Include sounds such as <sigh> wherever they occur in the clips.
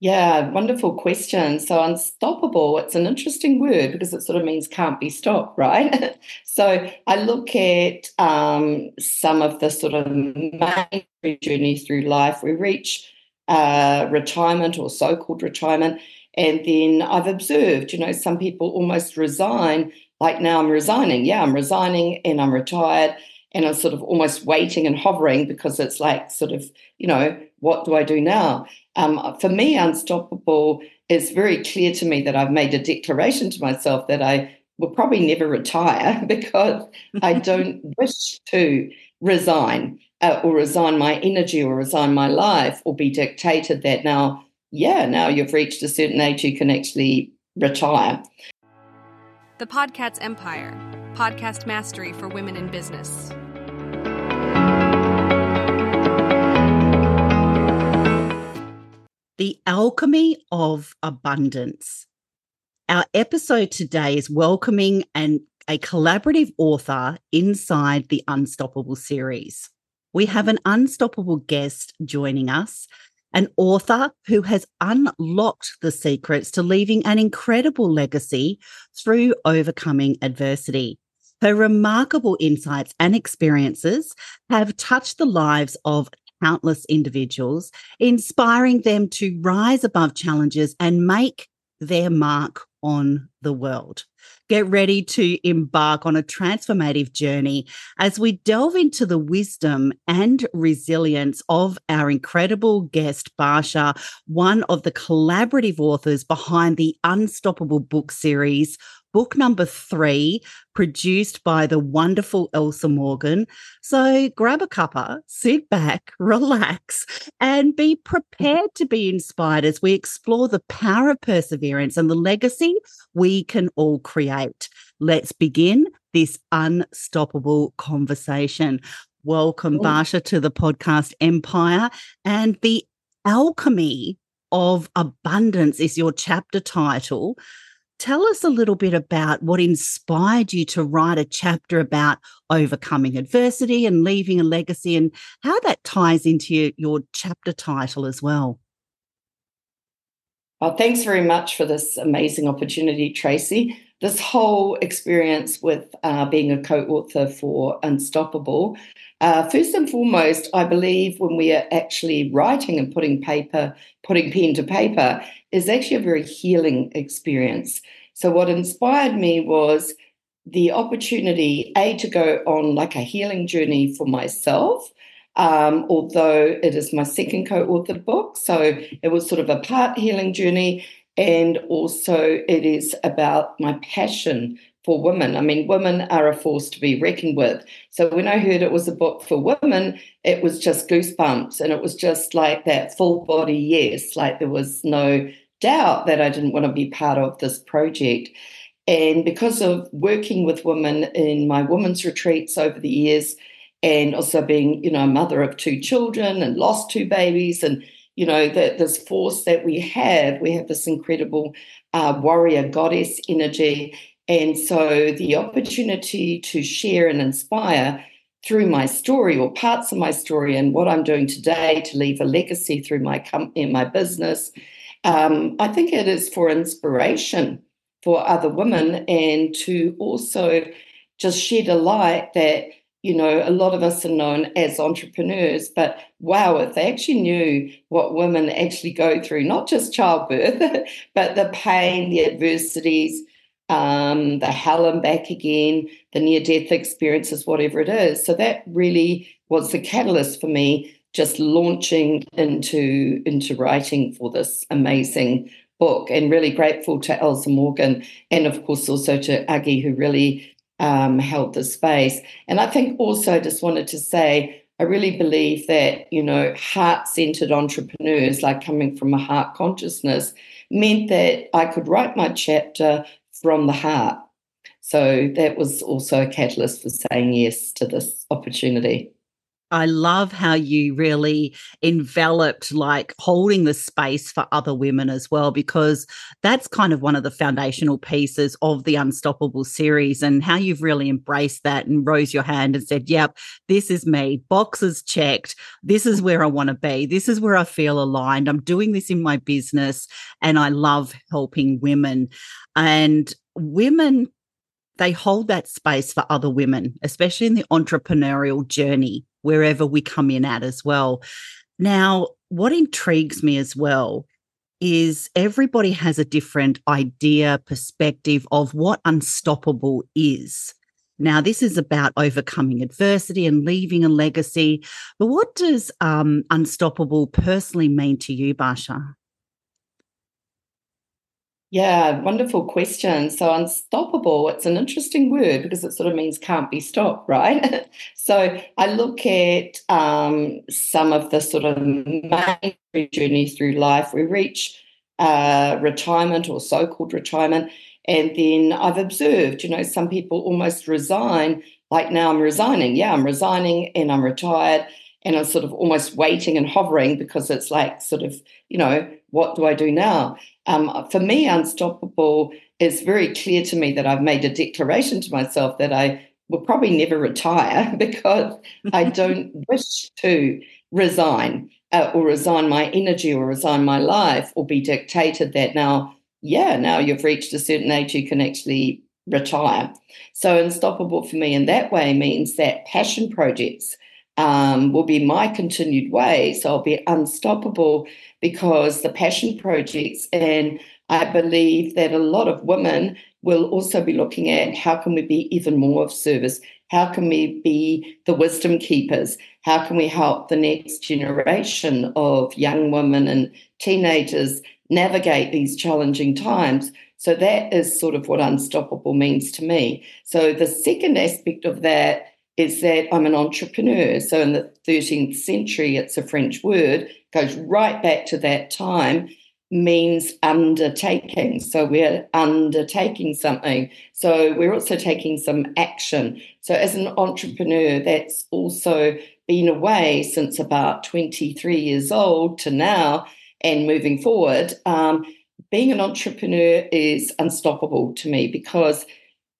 Yeah, wonderful question. So, unstoppable, it's an interesting word because it sort of means can't be stopped, right? <laughs> so, I look at um, some of the sort of main journey through life. We reach uh, retirement or so called retirement. And then I've observed, you know, some people almost resign, like now I'm resigning. Yeah, I'm resigning and I'm retired and I'm sort of almost waiting and hovering because it's like sort of, you know, what do I do now? Um, for me, unstoppable is very clear to me that I've made a declaration to myself that I will probably never retire <laughs> because I don't <laughs> wish to resign uh, or resign my energy or resign my life or be dictated that now, yeah, now you've reached a certain age, you can actually retire. The Podcast's Empire Podcast Mastery for Women in Business. The Alchemy of Abundance. Our episode today is welcoming and a collaborative author inside the Unstoppable series. We have an unstoppable guest joining us, an author who has unlocked the secrets to leaving an incredible legacy through overcoming adversity. Her remarkable insights and experiences have touched the lives of countless individuals, inspiring them to rise above challenges and make their mark on the world. Get ready to embark on a transformative journey as we delve into the wisdom and resilience of our incredible guest, Bacha, one of the collaborative authors behind the Unstoppable book series, book number three, produced by the wonderful Elsa Morgan. So grab a cuppa, sit back, <laughs> relax, and be prepared to be inspired as we explore the power of perseverance and the legacy we can all create. Let's begin this unstoppable conversation. Welcome, Bacha, to the podcast Empire and the alchemy of abundance is your chapter title. Tell us a little bit about what inspired you to write a chapter about overcoming adversity and leaving a legacy and how that ties into your, your chapter title as well. Well, thanks very much for this amazing opportunity, Tracey. This whole experience with uh, being a co author for Unstoppable, uh, first and foremost, I believe when we are actually writing and putting paper, putting pen to paper, is actually a very healing experience. So, what inspired me was the opportunity, A, to go on like a healing journey for myself. Um, although it is my second co authored book. So it was sort of a part healing journey. And also, it is about my passion for women. I mean, women are a force to be reckoned with. So when I heard it was a book for women, it was just goosebumps. And it was just like that full body yes. Like there was no doubt that I didn't want to be part of this project. And because of working with women in my women's retreats over the years, and also being, you know, a mother of two children and lost two babies, and you know, that this force that we have, we have this incredible uh, warrior goddess energy, and so the opportunity to share and inspire through my story or parts of my story and what I'm doing today to leave a legacy through my company and my business, um, I think it is for inspiration for other women and to also just shed a light that you know, a lot of us are known as entrepreneurs, but wow, if they actually knew what women actually go through, not just childbirth, <laughs> but the pain, the adversities, um, the hell and back again, the near death experiences, whatever it is. So that really was the catalyst for me just launching into into writing for this amazing book and really grateful to Elsa Morgan and of course also to Aggie who really um, held the space. And I think also just wanted to say I really believe that, you know, heart centered entrepreneurs, like coming from a heart consciousness, meant that I could write my chapter from the heart. So that was also a catalyst for saying yes to this opportunity. I love how you really enveloped like holding the space for other women as well, because that's kind of one of the foundational pieces of the Unstoppable series and how you've really embraced that and rose your hand and said, Yep, this is me. Boxes checked. This is where I want to be. This is where I feel aligned. I'm doing this in my business and I love helping women. And women they hold that space for other women, especially in the entrepreneurial journey wherever we come in at as well. Now, what intrigues me as well is everybody has a different idea, perspective of what unstoppable is. Now, this is about overcoming adversity and leaving a legacy. But what does um, unstoppable personally mean to you, Bacha? Yeah, wonderful question. So, unstoppable, it's an interesting word because it sort of means can't be stopped, right? <laughs> so, I look at um, some of the sort of main journeys through life. We reach uh, retirement or so called retirement. And then I've observed, you know, some people almost resign, like now I'm resigning. Yeah, I'm resigning and I'm retired and I'm sort of almost waiting and hovering because it's like sort of, you know, what do I do now? Um, for me, unstoppable is very clear to me that I've made a declaration to myself that I will probably never retire <laughs> because I don't <laughs> wish to resign uh, or resign my energy or resign my life or be dictated that now, yeah, now you've reached a certain age, you can actually retire. So, unstoppable for me in that way means that passion projects um, will be my continued way. So I'll be unstoppable because the passion projects, and I believe that a lot of women will also be looking at how can we be even more of service? How can we be the wisdom keepers? How can we help the next generation of young women and teenagers navigate these challenging times? So that is sort of what unstoppable means to me. So the second aspect of that is that I'm an entrepreneur. So in the 13th century, it's a French word, goes right back to that time, means undertaking. So we're undertaking something. So we're also taking some action. So as an entrepreneur, that's also been away since about 23 years old to now and moving forward. Um, being an entrepreneur is unstoppable to me because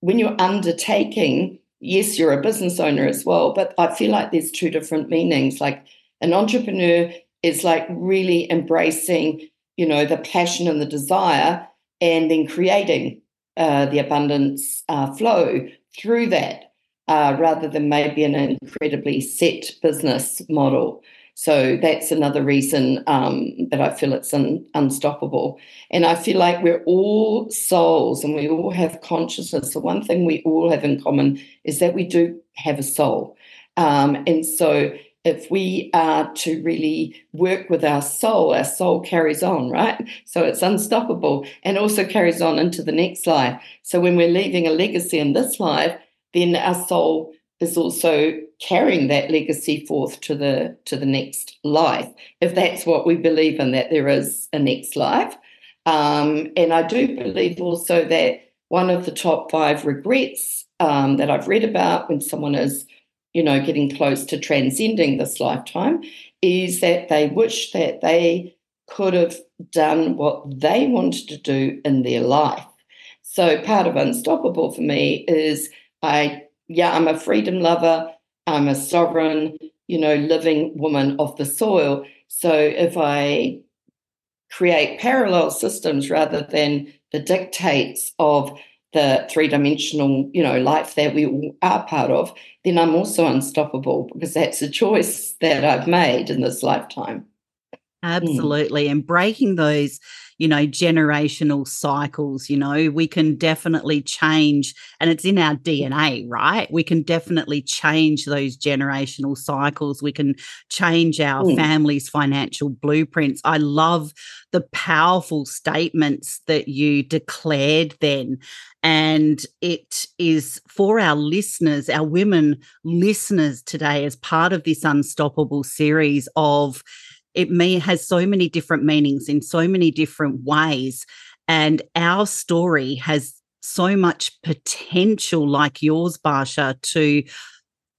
when you're undertaking, yes, you're a business owner as well, but I feel like there's two different meanings. Like an entrepreneur is like really embracing, you know, the passion and the desire and then creating uh, the abundance uh, flow through that uh, rather than maybe an incredibly set business model. So that's another reason um, that I feel it's un- unstoppable. And I feel like we're all souls and we all have consciousness. The one thing we all have in common is that we do have a soul. Um, and so if we are to really work with our soul, our soul carries on, right? So it's unstoppable and also carries on into the next life. So when we're leaving a legacy in this life, then our soul is also carrying that legacy forth to the to the next life if that's what we believe in that there is a next life. Um, and i do believe also that one of the top five regrets um, that i've read about when someone is you know getting close to transcending this lifetime is that they wish that they could have done what they wanted to do in their life. So part of unstoppable for me is i yeah, I'm a freedom lover. I'm a sovereign, you know, living woman of the soil. So if I create parallel systems rather than the dictates of the three dimensional, you know, life that we all are part of, then I'm also unstoppable because that's a choice that I've made in this lifetime. Hmm. Absolutely. Mm. And breaking those you know, generational cycles. You know, we can definitely change, and it's in our DNA, right? We can definitely change those generational cycles. We can change our mm. family's financial blueprints. I love the powerful statements that you declared then. And it is for our listeners, our women listeners today, as part of this Unstoppable series of it may has so many different meanings in so many different ways and our story has so much potential like yours Bacha to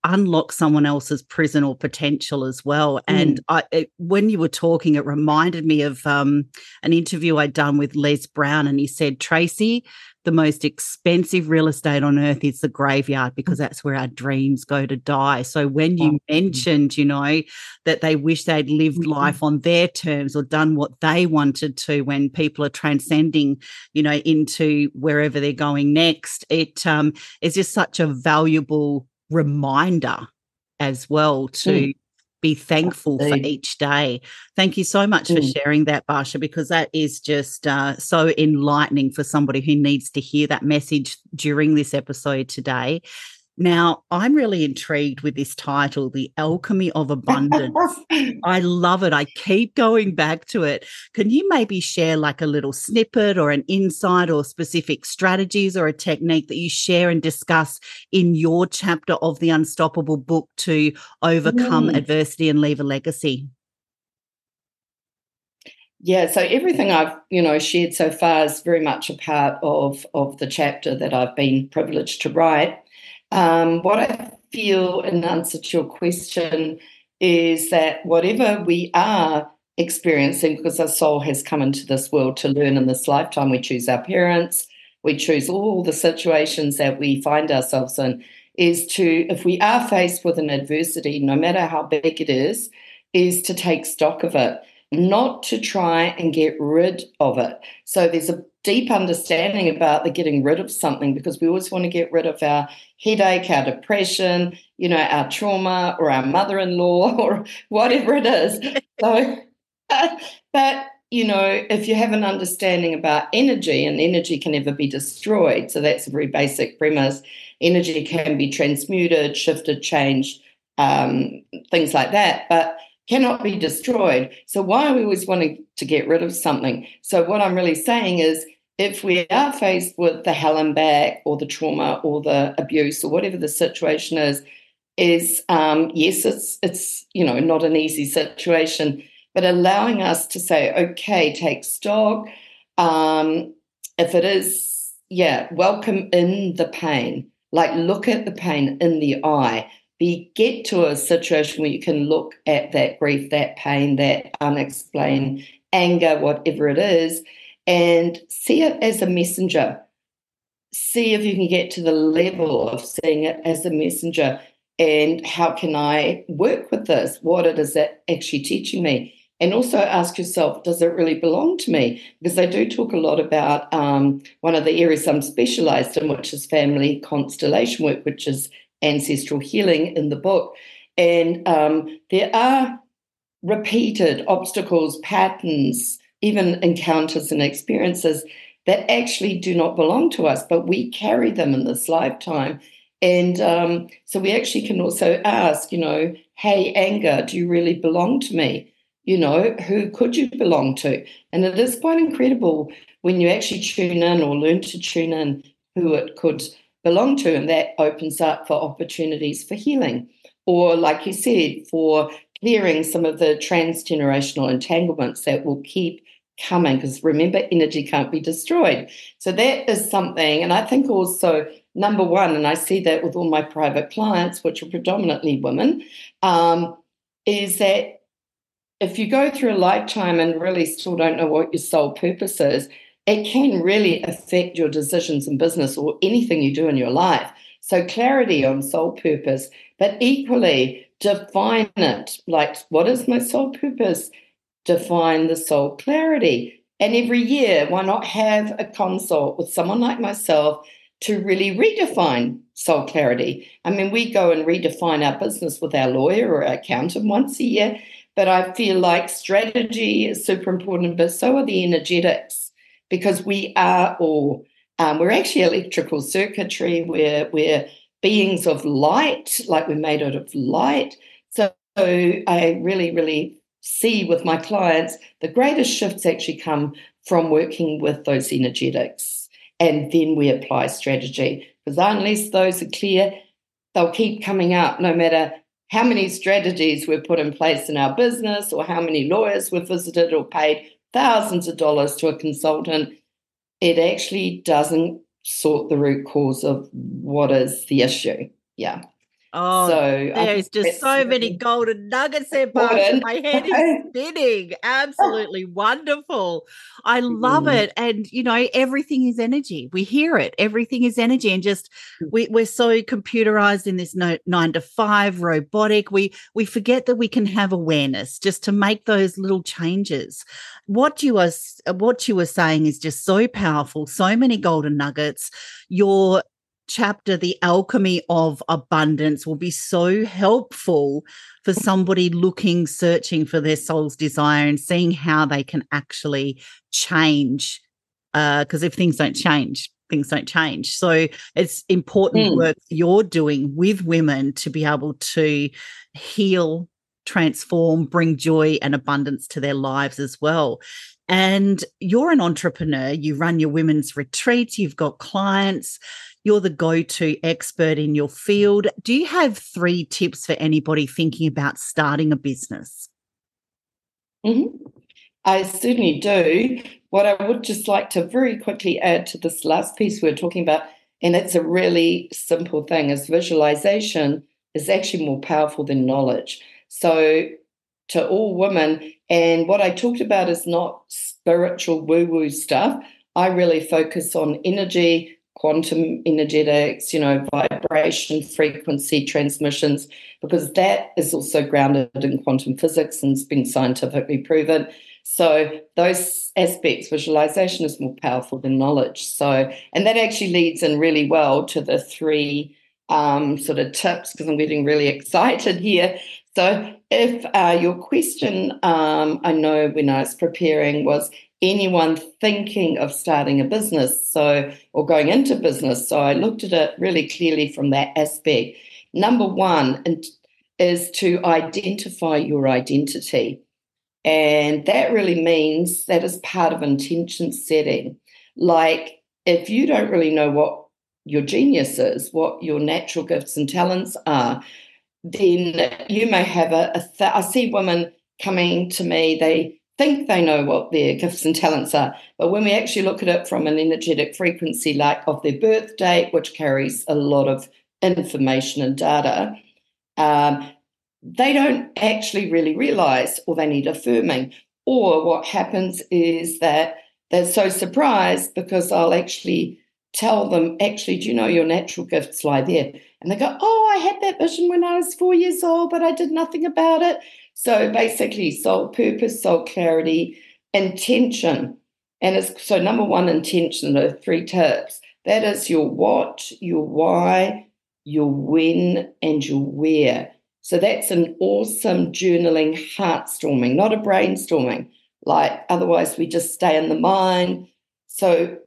unlock someone else's prison or potential as well. Mm. And I, it, when you were talking, it reminded me of um, an interview I'd done with Les Brown, and he said, Tracey, the most expensive real estate on earth is the graveyard because mm. that's where our dreams go to die. So when you mm. mentioned, you know, that they wish they'd lived mm-hmm. life on their terms or done what they wanted to when people are transcending, you know, into wherever they're going next, it um, is just such a valuable reminder as well to mm be thankful for each day. Thank you so much mm. for sharing that, Bacha, because that is just uh, so enlightening for somebody who needs to hear that message during this episode today. Now, I'm really intrigued with this title, The Alchemy of Abundance. I love it. I keep going back to it. Can you maybe share like a little snippet or an insight or specific strategies or a technique that you share and discuss in your chapter of the Unstoppable book to overcome mm. adversity and leave a legacy? Yeah, so everything I've you know shared so far is very much a part of of the chapter that I've been privileged to write. Um, what I feel in answer to your question is that whatever we are experiencing, because our soul has come into this world to learn in this lifetime, we choose our parents, we choose all the situations that we find ourselves in, is to, if we are faced with an adversity, no matter how big it is, is to take stock of it not to try and get rid of it. So there's a deep understanding about the getting rid of something because we always want to get rid of our headache, our depression, you know, our trauma or our mother-in-law <laughs> or whatever it is. So <laughs> but you know, if you have an understanding about energy and energy can never be destroyed, so that's a very basic premise. Energy can be transmuted, shifted, changed, um, things like that. But cannot be destroyed. So why are we always wanting to get rid of something? So what I'm really saying is if we are faced with the hell and back or the trauma or the abuse or whatever the situation is, is um, yes, it's it's you know not an easy situation, but allowing us to say, okay, take stock. Um, if it is, yeah, welcome in the pain. Like look at the pain in the eye be get to a situation where you can look at that grief, that pain, that unexplained anger, whatever it is, and see it as a messenger. See if you can get to the level of seeing it as a messenger and how can I work with this? What it is that actually teaching me? And also ask yourself, does it really belong to me? Because I do talk a lot about um, one of the areas I'm specialized in, which is family constellation work, which is ancestral healing in the book. And um, there are repeated obstacles, patterns, even encounters and experiences that actually do not belong to us, but we carry them in this lifetime. And um, so we actually can also ask, you know, hey, anger, do you really belong to me? You know, who could you belong to? And it is quite incredible when you actually tune in or learn to tune in who it could belong to, and that opens up for opportunities for healing. Or, like you said, for clearing some of the transgenerational entanglements that will keep coming, because remember, energy can't be destroyed. So, that is something. And I think also, number one, and I see that with all my private clients, which are predominantly women, um, is that if you go through a lifetime and really still don't know what your soul purpose is, it can really affect your decisions in business or anything you do in your life. So, clarity on soul purpose, but equally define it. Like, what is my soul purpose? Define the soul clarity. And every year, why not have a consult with someone like myself to really redefine soul clarity? I mean, we go and redefine our business with our lawyer or our accountant once a year, but I feel like strategy is super important, but so are the energetics because we are all um, we're actually electrical circuitry. We're we're beings of light, like we're made out of light. So, I really, really see with my clients the greatest shifts actually come from working with those energetics, and then we apply strategy because unless those are clear, they'll keep coming up no matter how many strategies we've put in place in our business or how many lawyers we've visited or paid thousands of dollars to a consultant, it actually doesn't sort the root cause of what is the issue. Yeah. Oh, so there's just so many <laughs> golden nuggets there. My head is <laughs> spinning. Absolutely wonderful. I love mm. it. And you know, everything is energy. We hear it. Everything is energy. And just mm. we, we're so computerized in this no, nine to five robotic. We we forget that we can have awareness just to make those little changes. What you are what you were saying is just so powerful. So many golden nuggets. Your chapter, The Alchemy of Abundance, will be so helpful for somebody looking, searching for their soul's desire and seeing how they can actually change. Because uh, if things don't change, things don't change. So it's important mm. work you're doing with women to be able to heal, transform, bring joy and abundance to their lives as well. And you're an entrepreneur, you run your women's retreats, you've got clients, you're the go to expert in your field. Do you have three tips for anybody thinking about starting a business? Mm-hmm. I certainly do. What I would just like to very quickly add to this last piece we we're talking about, and it's a really simple thing, is visualization is actually more powerful than knowledge. So, to all women, and what I talked about is not spiritual woo woo stuff. I really focus on energy, quantum energetics, you know, vibration, frequency transmissions, because that is also grounded in quantum physics and has been scientifically proven. So those aspects, visualization is more powerful than knowledge. So, and that actually leads in really well to the three um, sort of tips because I'm getting really <laughs> excited here. So, if uh, your question, um, I know when I was preparing, was anyone thinking of starting a business, so or going into business. So I looked at it really clearly from that aspect. Number one is to identify your identity. And that really means that is part of intention setting. Like if you don't really know what your genius is, what your natural gifts and talents are, then you may have a. a th- I see women coming to me, they think they know what their gifts and talents are. But when we actually look at it from an energetic frequency, like of their birth date, which carries a lot of information and data, um, they don't actually really realize or they need affirming. Or what happens is that they're so surprised because I'll actually tell them, actually, do you know your natural gifts lie there? And they go, oh, I had that vision when I was four years old, but I did nothing about it. So basically, soul purpose, soul clarity, intention. And it's so number one, intention, the three tips. That is your what, your why, your when, and your where. So that's an awesome journaling heart storming, not a brainstorming. Like otherwise, we just stay in the mind. So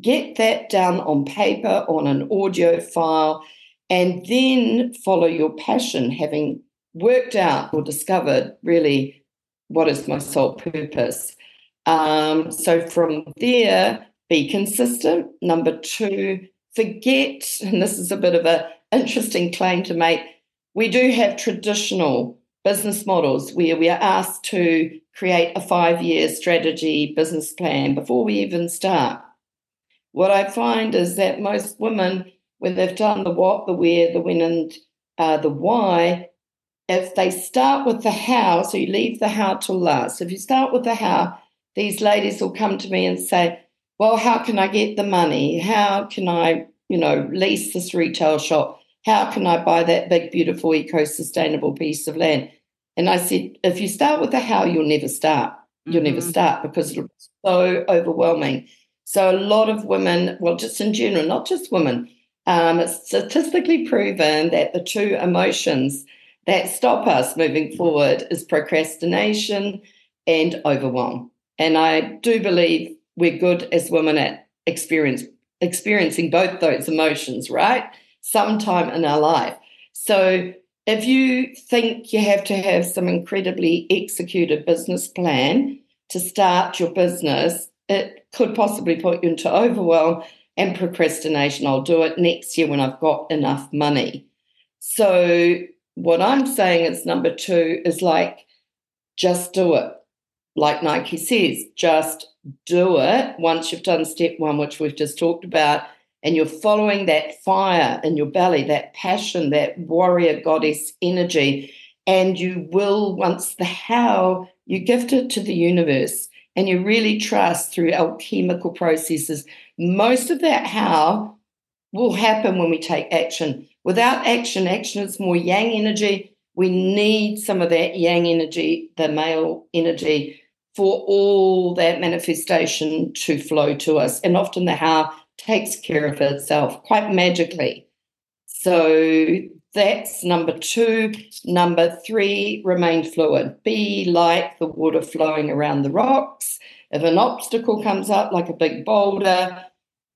get that down on paper, on an audio file, and then follow your passion, having worked out or discovered really what is my sole purpose. Um, so from there, be consistent. Number two, forget, and this is a bit of an interesting claim to make. We do have traditional business models where we are asked to create a five year strategy business plan before we even start. What I find is that most women, when they've done the what, the where, the when, and uh, the why, if they start with the how, so you leave the how till last. If you start with the how, these ladies will come to me and say, Well, how can I get the money? How can I, you know, lease this retail shop? How can I buy that big, beautiful, eco sustainable piece of land? And I said, If you start with the how, you'll never start. You'll mm-hmm. never start because it'll be so overwhelming. So, a lot of women, well, just in general, not just women, um, it's statistically proven that the two emotions that stop us moving forward is procrastination and overwhelm. And I do believe we're good as women at experience experiencing both those emotions, right? Sometime in our life. So if you think you have to have some incredibly executed business plan to start your business, it could possibly put you into overwhelm and procrastination. I'll do it next year when I've got enough money. So what I'm saying is number two is like, just do it. Like Nike says, just do it once you've done step one, which we've just talked about. and you're following that fire in your belly, that passion, that warrior goddess energy, and you will, once the how, you gift it to the universe and you really trust through alchemical processes. Most of that how will happen when we take action. Without action, action is more yang energy. We need some of that yang energy, the male energy, for all that manifestation to flow to us. And often the how takes care of itself quite magically. So that's number two. Number three, remain fluid. Be like the water flowing around the rocks. If an obstacle comes up, like a big boulder,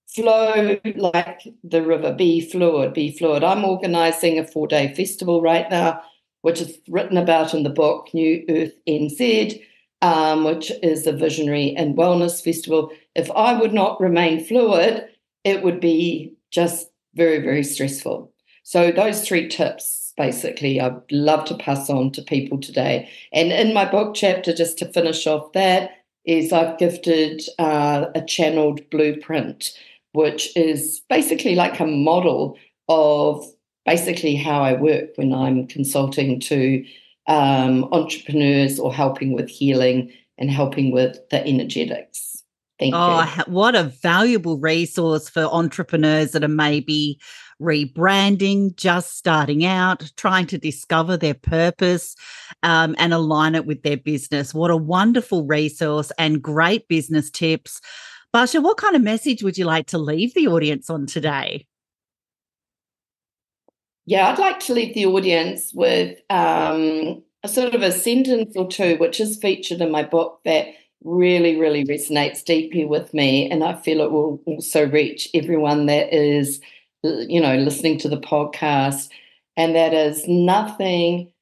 flow like the river. Be fluid, be fluid. I'm organizing a four day festival right now, which is written about in the book New Earth NZ, um, which is a visionary and wellness festival. If I would not remain fluid, it would be just very, very stressful. So, those three tips basically I'd love to pass on to people today. And in my book chapter, just to finish off that, is I've gifted uh, a channeled blueprint, which is basically like a model of basically how I work when I'm consulting to um, entrepreneurs or helping with healing and helping with the energetics. Thank oh, you. what a valuable resource for entrepreneurs that are maybe rebranding, just starting out, trying to discover their purpose um, and align it with their business. What a wonderful resource and great business tips. Bacha, what kind of message would you like to leave the audience on today? Yeah, I'd like to leave the audience with um, a sort of a sentence or two, which is featured in my book that really, really resonates deeply with me. And I feel it will also reach everyone that is, you know, listening to the podcast. And that is nothing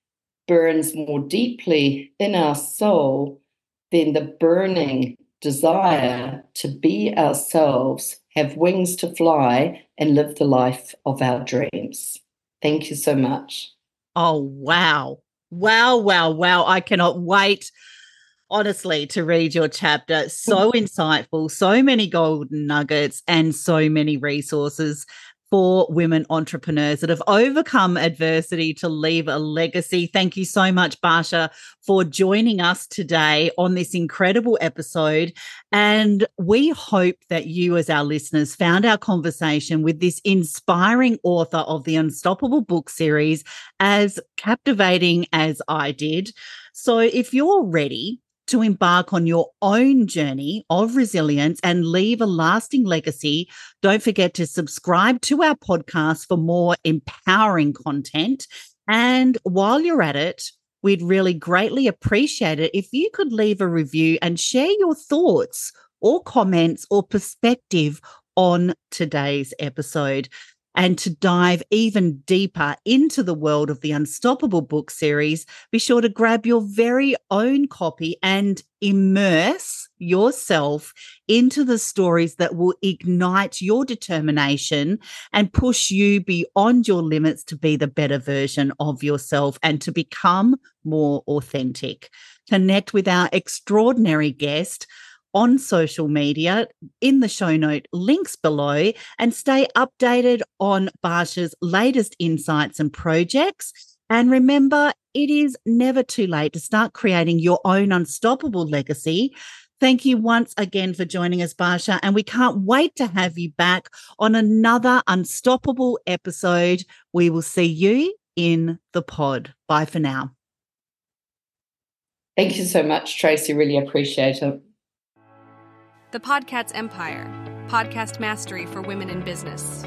burns more deeply in our soul than the burning desire to be ourselves, have wings to fly, and live the life of our dreams. Thank you so much. Oh, wow. Wow, wow, wow. I cannot wait honestly to read your chapter. So <laughs> insightful, so many golden nuggets, and so many resources for women entrepreneurs that have overcome adversity to leave a legacy. Thank you so much, Bacha, for joining us today on this incredible episode. And we hope that you, as our listeners, found our conversation with this inspiring author of the Unstoppable book series as captivating as I did. So if you're ready, to embark on your own journey of resilience and leave a lasting legacy, don't forget to subscribe to our podcast for more empowering content. And while you're at it, we'd really greatly appreciate it if you could leave a review and share your thoughts or comments or perspective on today's episode and to dive even deeper into the world of the Unstoppable book series, be sure to grab your very own copy and immerse yourself into the stories that will ignite your determination and push you beyond your limits to be the better version of yourself and to become more authentic. Connect with our extraordinary guest on social media in the show note links below and stay updated on Bacha's latest insights and projects. And remember, it is never too late to start creating your own unstoppable legacy. Thank you once again for joining us, Bacha. And we can't wait to have you back on another unstoppable episode. We will see you in the pod. Bye for now. Thank you so much, Tracey. Really appreciate it. The Podcast Empire, podcast mastery for women in business.